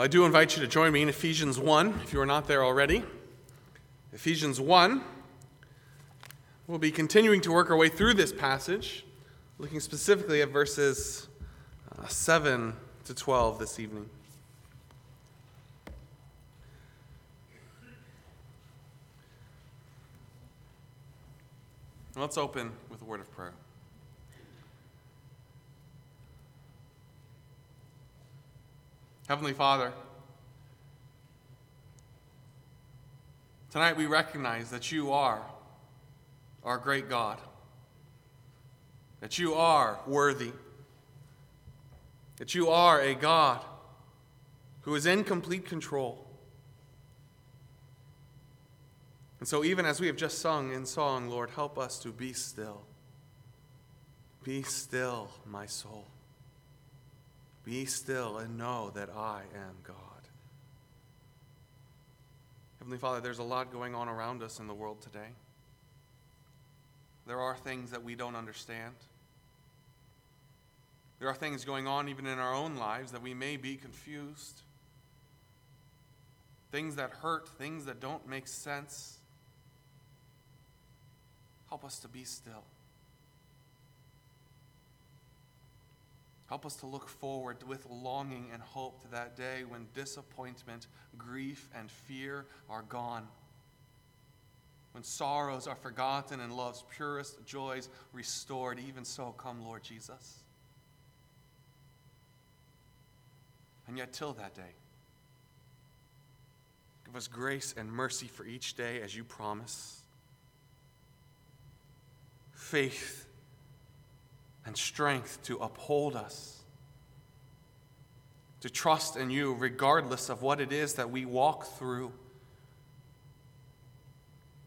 Well, I do invite you to join me in Ephesians 1 if you are not there already. Ephesians 1. We'll be continuing to work our way through this passage, looking specifically at verses uh, 7 to 12 this evening. Let's open with a word of prayer. Heavenly Father, tonight we recognize that you are our great God, that you are worthy, that you are a God who is in complete control. And so, even as we have just sung in song, Lord, help us to be still. Be still, my soul. Be still and know that I am God. Heavenly Father, there's a lot going on around us in the world today. There are things that we don't understand. There are things going on even in our own lives that we may be confused. Things that hurt, things that don't make sense. Help us to be still. Help us to look forward with longing and hope to that day when disappointment, grief, and fear are gone. When sorrows are forgotten and love's purest joys restored. Even so, come, Lord Jesus. And yet, till that day, give us grace and mercy for each day as you promise. Faith and strength to uphold us, to trust in you regardless of what it is that we walk through,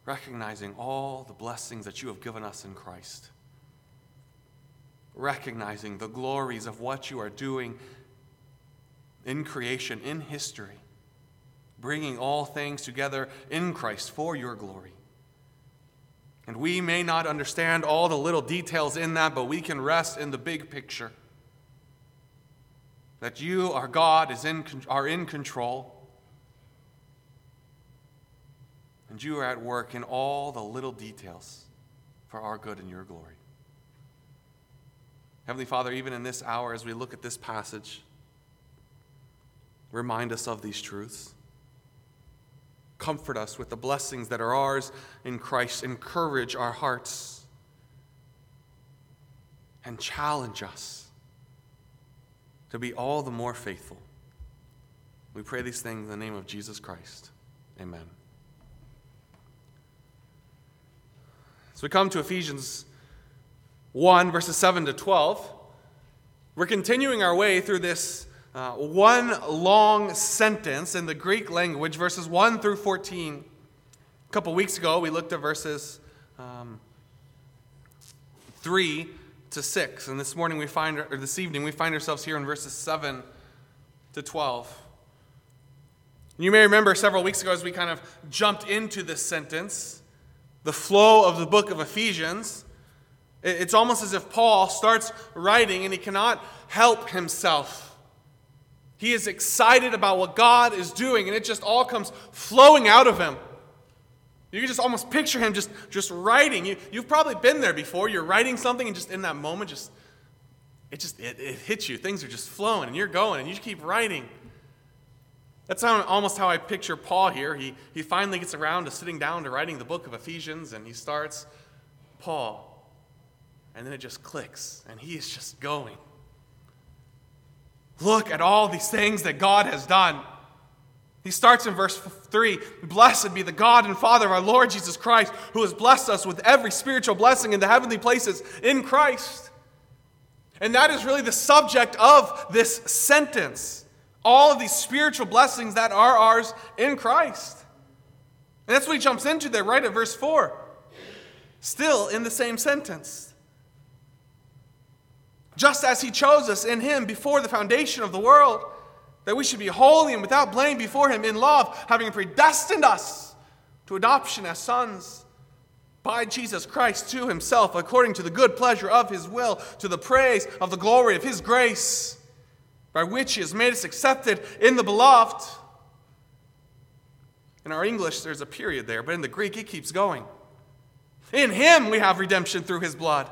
recognizing all the blessings that you have given us in Christ, recognizing the glories of what you are doing in creation, in history, bringing all things together in Christ for your glory. And we may not understand all the little details in that, but we can rest in the big picture. That you, our God, is in, are in control. And you are at work in all the little details for our good and your glory. Heavenly Father, even in this hour, as we look at this passage, remind us of these truths. Comfort us with the blessings that are ours in Christ. Encourage our hearts. And challenge us to be all the more faithful. We pray these things in the name of Jesus Christ. Amen. So we come to Ephesians 1, verses 7 to 12. We're continuing our way through this uh, one long sentence in the Greek language, verses 1 through 14. A couple weeks ago, we looked at verses um, 3 to 6. And this morning, we find, or this evening, we find ourselves here in verses 7 to 12. You may remember several weeks ago as we kind of jumped into this sentence, the flow of the book of Ephesians. It's almost as if Paul starts writing and he cannot help himself he is excited about what God is doing, and it just all comes flowing out of him. You can just almost picture him just, just writing. You, you've probably been there before. You're writing something, and just in that moment, just it just it, it hits you. Things are just flowing, and you're going, and you just keep writing. That's how, almost how I picture Paul here. He, he finally gets around to sitting down to writing the book of Ephesians, and he starts Paul. And then it just clicks, and he is just going. Look at all these things that God has done. He starts in verse 3 Blessed be the God and Father of our Lord Jesus Christ, who has blessed us with every spiritual blessing in the heavenly places in Christ. And that is really the subject of this sentence. All of these spiritual blessings that are ours in Christ. And that's what he jumps into there, right at verse 4. Still in the same sentence just as he chose us in him before the foundation of the world, that we should be holy and without blame before him in love, having predestined us to adoption as sons by Jesus Christ to himself, according to the good pleasure of his will, to the praise of the glory of his grace, by which he has made us accepted in the beloved. In our English, there's a period there, but in the Greek, it keeps going. In him we have redemption through his blood,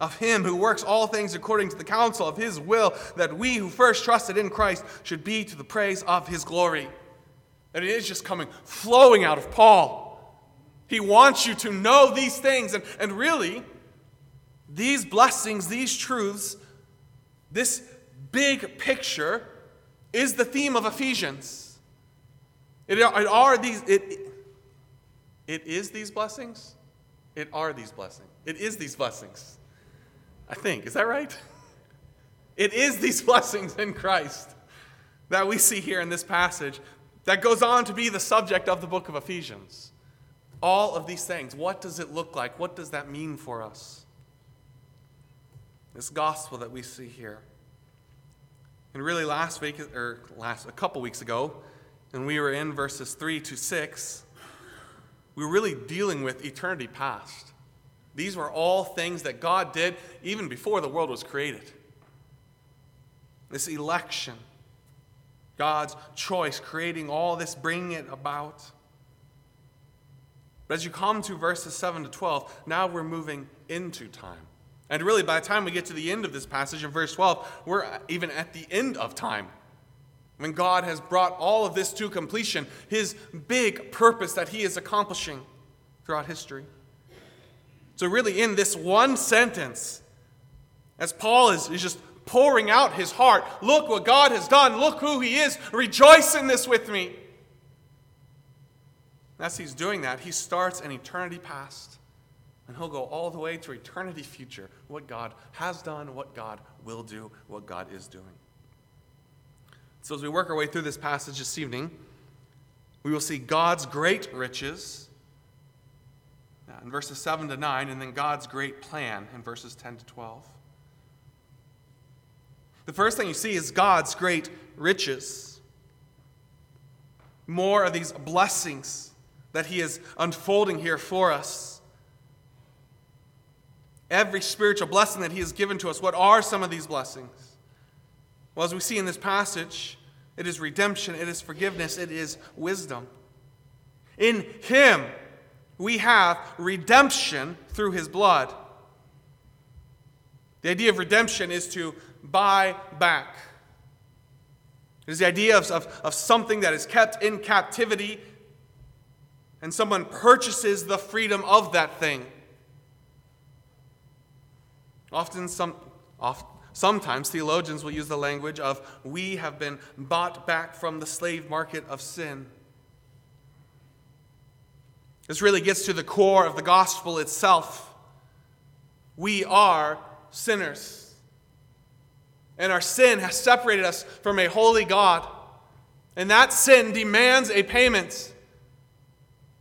of him who works all things according to the counsel of his will, that we who first trusted in Christ should be to the praise of his glory. And it is just coming, flowing out of Paul. He wants you to know these things, and, and really, these blessings, these truths, this big picture is the theme of Ephesians. It are these, it, it is these blessings. It are these blessings. It is these blessings. I think. Is that right? It is these blessings in Christ that we see here in this passage that goes on to be the subject of the book of Ephesians. All of these things. What does it look like? What does that mean for us? This gospel that we see here. And really, last week, or last, a couple weeks ago, and we were in verses 3 to 6, we were really dealing with eternity past. These were all things that God did even before the world was created. This election, God's choice, creating all this, bringing it about. But as you come to verses 7 to 12, now we're moving into time. And really, by the time we get to the end of this passage in verse 12, we're even at the end of time. When God has brought all of this to completion, his big purpose that he is accomplishing throughout history. So, really, in this one sentence, as Paul is, is just pouring out his heart, look what God has done, look who he is, rejoice in this with me. As he's doing that, he starts an eternity past and he'll go all the way to eternity future what God has done, what God will do, what God is doing. So, as we work our way through this passage this evening, we will see God's great riches in verses 7 to 9, and then God's great plan in verses 10 to 12. The first thing you see is God's great riches. More of these blessings that He is unfolding here for us every spiritual blessing that He has given to us. What are some of these blessings? Well, as we see in this passage, it is redemption, it is forgiveness, it is wisdom. In Him, we have redemption through His blood. The idea of redemption is to buy back. It is the idea of, of, of something that is kept in captivity, and someone purchases the freedom of that thing. Often, some, oft, sometimes theologians will use the language of, we have been bought back from the slave market of sin. This really gets to the core of the gospel itself. We are sinners. And our sin has separated us from a holy God. And that sin demands a payment.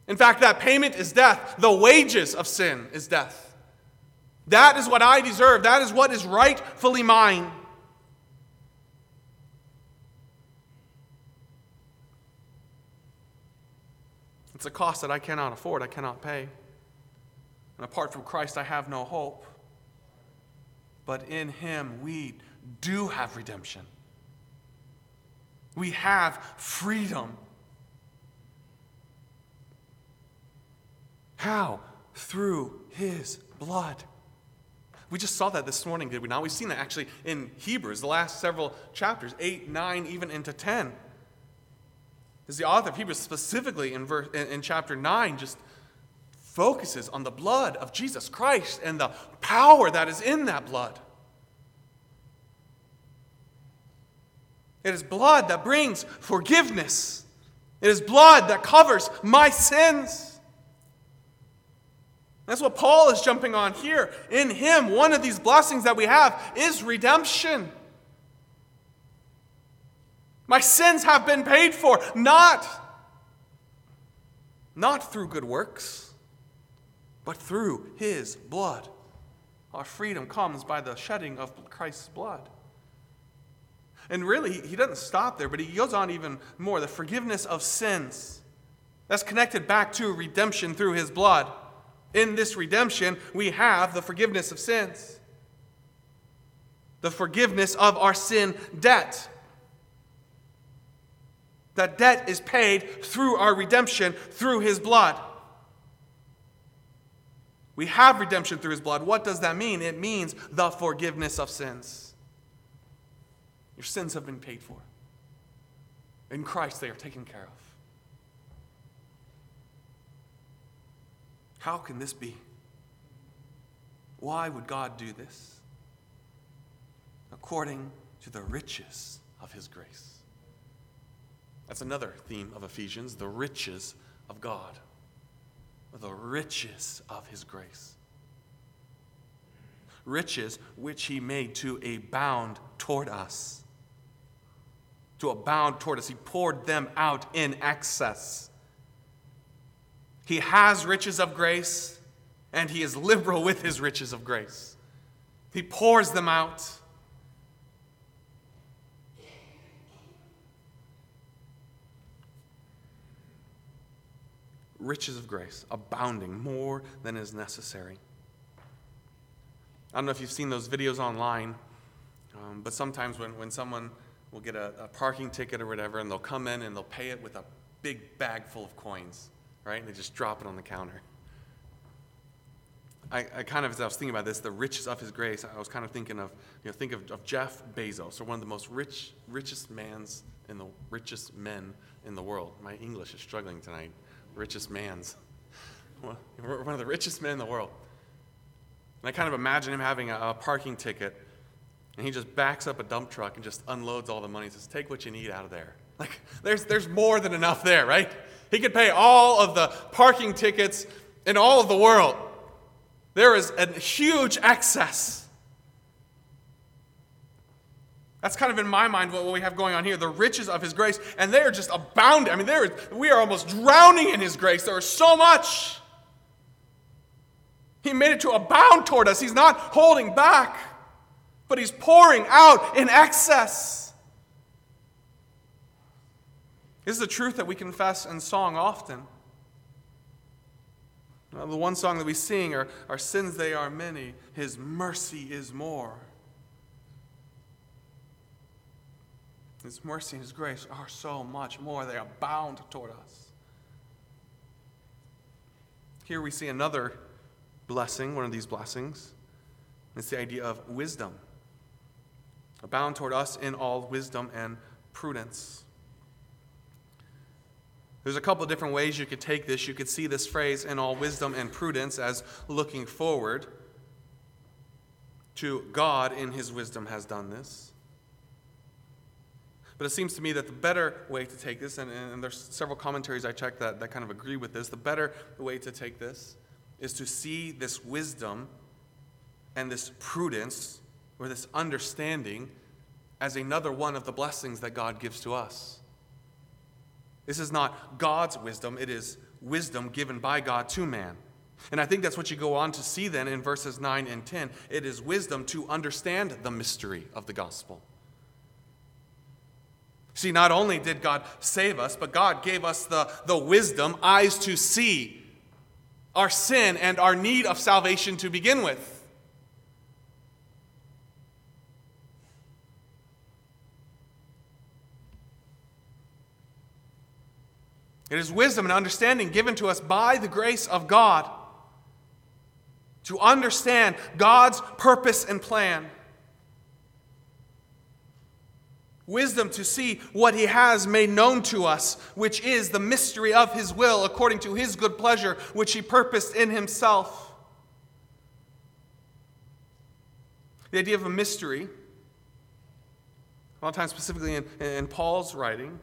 In fact, that payment is death. The wages of sin is death. That is what I deserve. That is what is rightfully mine. It's a cost that I cannot afford, I cannot pay. And apart from Christ, I have no hope. But in Him, we do have redemption. We have freedom. How? Through His blood. We just saw that this morning, did we not? We've seen that actually in Hebrews, the last several chapters, 8, 9, even into 10. As the author of Hebrews, specifically in, verse, in, in chapter 9, just focuses on the blood of Jesus Christ and the power that is in that blood. It is blood that brings forgiveness. It is blood that covers my sins. That's what Paul is jumping on here. In him, one of these blessings that we have is redemption. My sins have been paid for, not, not through good works, but through his blood. Our freedom comes by the shedding of Christ's blood. And really, he doesn't stop there, but he goes on even more the forgiveness of sins. That's connected back to redemption through his blood. In this redemption, we have the forgiveness of sins, the forgiveness of our sin debt. That debt is paid through our redemption, through his blood. We have redemption through his blood. What does that mean? It means the forgiveness of sins. Your sins have been paid for. In Christ, they are taken care of. How can this be? Why would God do this? According to the riches of his grace. That's another theme of Ephesians the riches of God, the riches of his grace. Riches which he made to abound toward us. To abound toward us. He poured them out in excess. He has riches of grace, and he is liberal with his riches of grace. He pours them out. Riches of grace, abounding more than is necessary. I don't know if you've seen those videos online, um, but sometimes when, when someone will get a, a, parking ticket or whatever, and they'll come in and they'll pay it with a big bag full of coins, right? And they just drop it on the counter. I, I kind of, as I was thinking about this, the riches of his grace, I was kind of thinking of, you know, think of, of Jeff Bezos, or one of the most rich, richest mans in the richest men in the world. My English is struggling tonight richest man's. One of the richest men in the world. And I kind of imagine him having a, a parking ticket, and he just backs up a dump truck and just unloads all the money. He says, Take what you need out of there. Like, there's, there's more than enough there, right? He could pay all of the parking tickets in all of the world. There is a huge excess. That's kind of in my mind what we have going on here the riches of His grace. And they are just abounding. I mean, there, we are almost drowning in His grace. There is so much. He made it to abound toward us. He's not holding back, but He's pouring out in excess. This is the truth that we confess in song often. the one song that we sing are, Our sins, they are many, His mercy is more. His mercy and His grace are so much more. They abound toward us. Here we see another blessing, one of these blessings. It's the idea of wisdom. Abound toward us in all wisdom and prudence. There's a couple of different ways you could take this. You could see this phrase in all wisdom and prudence as looking forward to God in his wisdom has done this. But it seems to me that the better way to take this, and, and there's several commentaries I checked that, that kind of agree with this, the better way to take this is to see this wisdom and this prudence or this understanding as another one of the blessings that God gives to us. This is not God's wisdom, it is wisdom given by God to man. And I think that's what you go on to see then in verses 9 and 10. It is wisdom to understand the mystery of the gospel. See, not only did God save us, but God gave us the, the wisdom, eyes to see our sin and our need of salvation to begin with. It is wisdom and understanding given to us by the grace of God to understand God's purpose and plan wisdom to see what he has made known to us, which is the mystery of his will according to his good pleasure, which he purposed in himself. The idea of a mystery, a lot of times specifically in, in Paul's writing,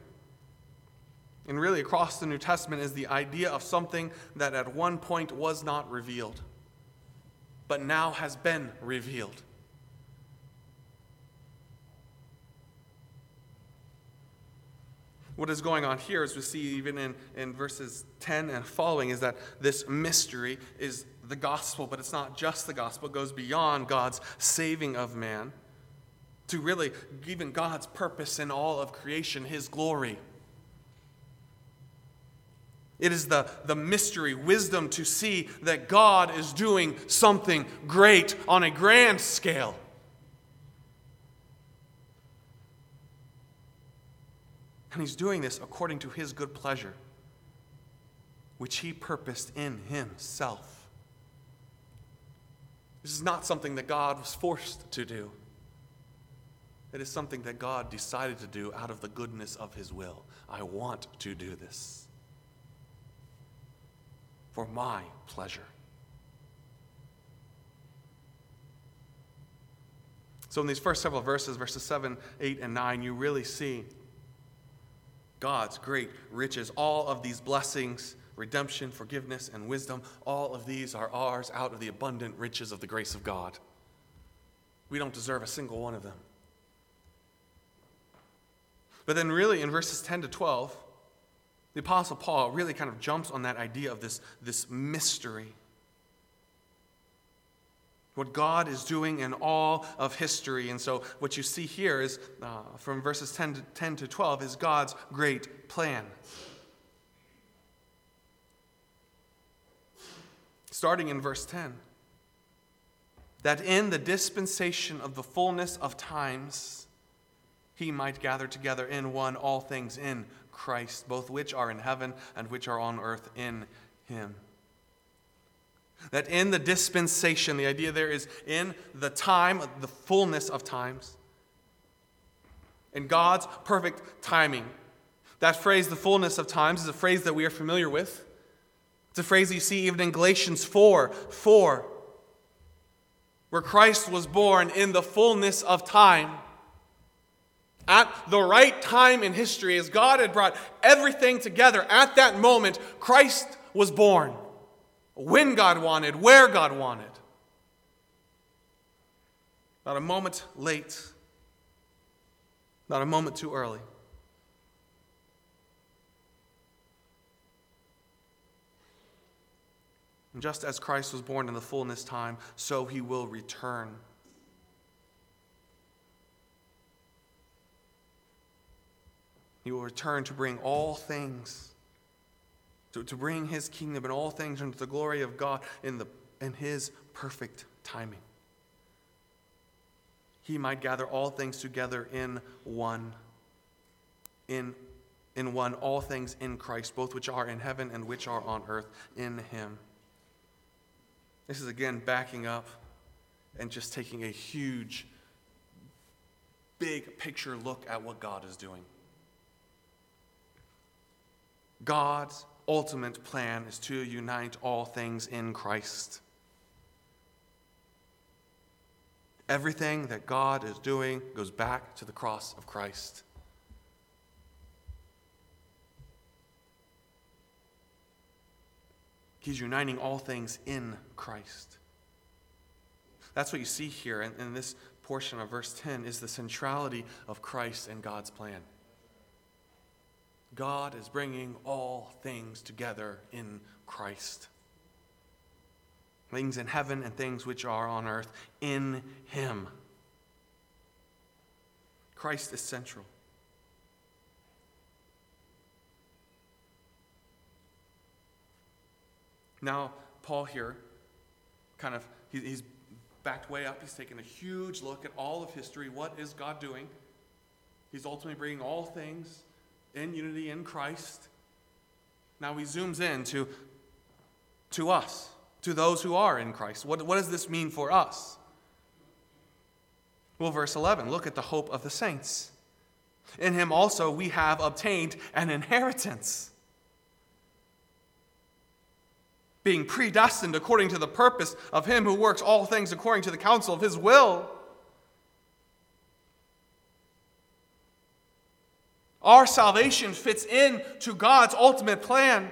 and really across the New Testament, is the idea of something that at one point was not revealed, but now has been revealed. What is going on here, as we see even in, in verses 10 and following, is that this mystery is the gospel, but it's not just the gospel, it goes beyond God's saving of man to really even God's purpose in all of creation, his glory. It is the, the mystery, wisdom to see that God is doing something great on a grand scale. And he's doing this according to his good pleasure, which he purposed in himself. This is not something that God was forced to do. It is something that God decided to do out of the goodness of his will. I want to do this for my pleasure. So, in these first several verses, verses 7, 8, and 9, you really see God's great riches. All of these blessings, redemption, forgiveness, and wisdom, all of these are ours out of the abundant riches of the grace of God. We don't deserve a single one of them. But then, really, in verses 10 to 12, the Apostle Paul really kind of jumps on that idea of this, this mystery. What God is doing in all of history. And so, what you see here is uh, from verses 10 to, 10 to 12 is God's great plan. Starting in verse 10 that in the dispensation of the fullness of times, he might gather together in one all things in Christ, both which are in heaven and which are on earth in him. That in the dispensation, the idea there is in the time, the fullness of times, in God's perfect timing. That phrase, the fullness of times, is a phrase that we are familiar with. It's a phrase you see even in Galatians 4 4, where Christ was born in the fullness of time at the right time in history, as God had brought everything together at that moment, Christ was born. When God wanted, where God wanted. Not a moment late, not a moment too early. And just as Christ was born in the fullness time, so he will return He will return to bring all things, to, to bring his kingdom and all things into the glory of God in, the, in his perfect timing. He might gather all things together in one, in, in one, all things in Christ, both which are in heaven and which are on earth, in him. This is again backing up and just taking a huge, big picture look at what God is doing. God's ultimate plan is to unite all things in Christ. Everything that God is doing goes back to the cross of Christ. He's uniting all things in Christ. That's what you see here in, in this portion of verse 10 is the centrality of Christ and God's plan. God is bringing all things together in Christ. Things in heaven and things which are on earth in Him. Christ is central. Now, Paul here, kind of, he's backed way up. He's taken a huge look at all of history. What is God doing? He's ultimately bringing all things in unity in Christ. Now he zooms in to, to us, to those who are in Christ. What, what does this mean for us? Well, verse 11 look at the hope of the saints. In him also we have obtained an inheritance. Being predestined according to the purpose of him who works all things according to the counsel of his will Our salvation fits in to God's ultimate plan.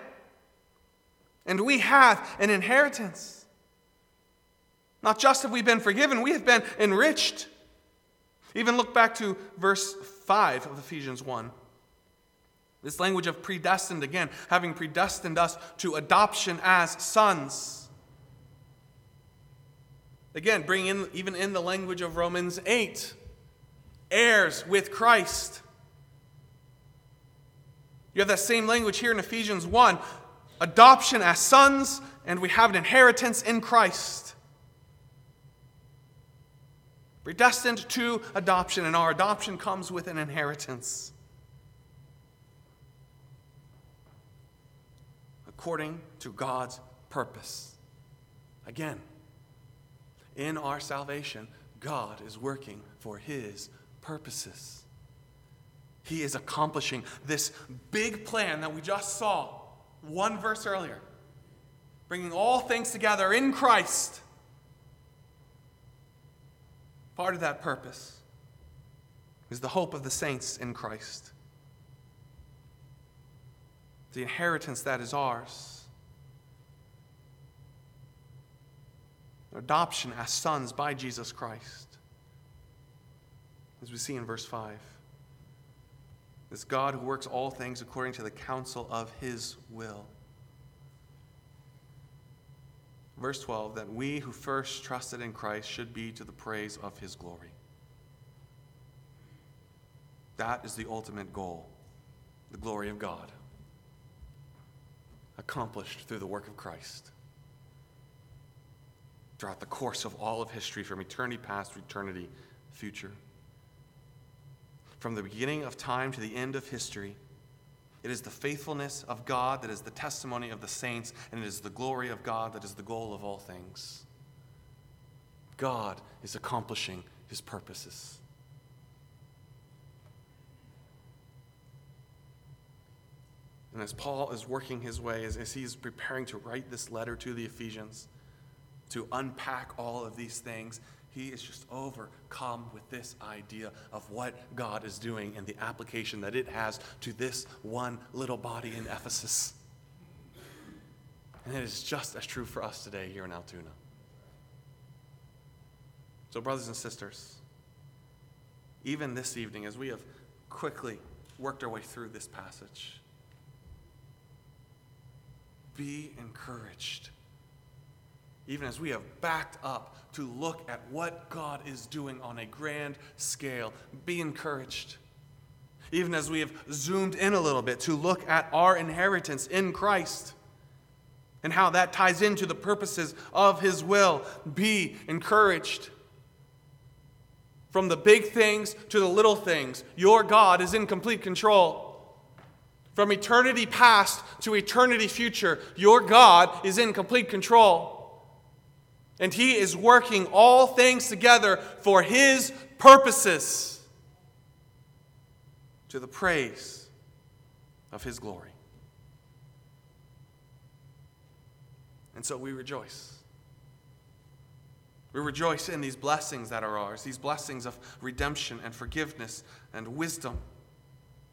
And we have an inheritance. Not just have we been forgiven, we have been enriched. Even look back to verse 5 of Ephesians 1. This language of predestined, again, having predestined us to adoption as sons. Again, bring in, even in the language of Romans 8, heirs with Christ. You have that same language here in Ephesians 1 adoption as sons, and we have an inheritance in Christ. Predestined to adoption, and our adoption comes with an inheritance. According to God's purpose. Again, in our salvation, God is working for his purposes. He is accomplishing this big plan that we just saw one verse earlier, bringing all things together in Christ. Part of that purpose is the hope of the saints in Christ, the inheritance that is ours, adoption as sons by Jesus Christ, as we see in verse 5. This God who works all things according to the counsel of his will. Verse 12 that we who first trusted in Christ should be to the praise of his glory. That is the ultimate goal, the glory of God, accomplished through the work of Christ. Throughout the course of all of history, from eternity past to eternity future. From the beginning of time to the end of history, it is the faithfulness of God that is the testimony of the saints, and it is the glory of God that is the goal of all things. God is accomplishing his purposes. And as Paul is working his way, as, as he's preparing to write this letter to the Ephesians, to unpack all of these things, he is just overcome with this idea of what God is doing and the application that it has to this one little body in Ephesus. And it is just as true for us today here in Altoona. So, brothers and sisters, even this evening, as we have quickly worked our way through this passage, be encouraged even as we have backed up to look at what God is doing on a grand scale. Be encouraged. Even as we have zoomed in a little bit to look at our inheritance in Christ and how that ties into the purposes of His will. Be encouraged. From the big things to the little things, your God is in complete control. From eternity past to eternity future, your God is in complete control. And He is working all things together for His purposes to the praise of His glory. And so we rejoice. We rejoice in these blessings that are ours, these blessings of redemption and forgiveness and wisdom.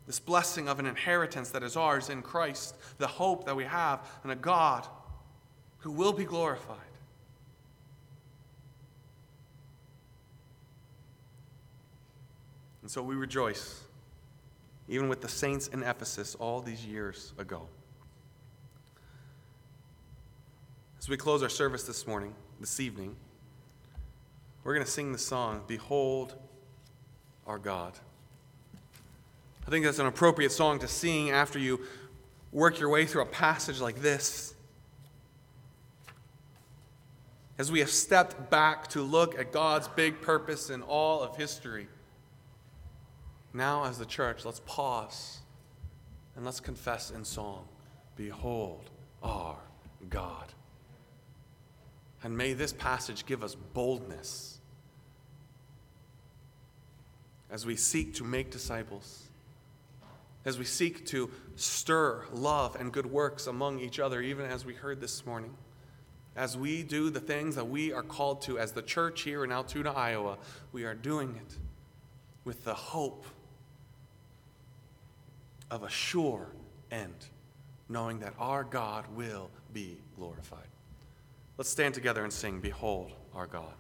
This blessing of an inheritance that is ours in Christ, the hope that we have in a God who will be glorified. And so we rejoice, even with the saints in Ephesus all these years ago. As we close our service this morning, this evening, we're going to sing the song, Behold Our God. I think that's an appropriate song to sing after you work your way through a passage like this. As we have stepped back to look at God's big purpose in all of history. Now, as the church, let's pause and let's confess in song Behold our God. And may this passage give us boldness as we seek to make disciples, as we seek to stir love and good works among each other, even as we heard this morning. As we do the things that we are called to as the church here in Altoona, Iowa, we are doing it with the hope of a sure end, knowing that our God will be glorified. Let's stand together and sing, Behold our God.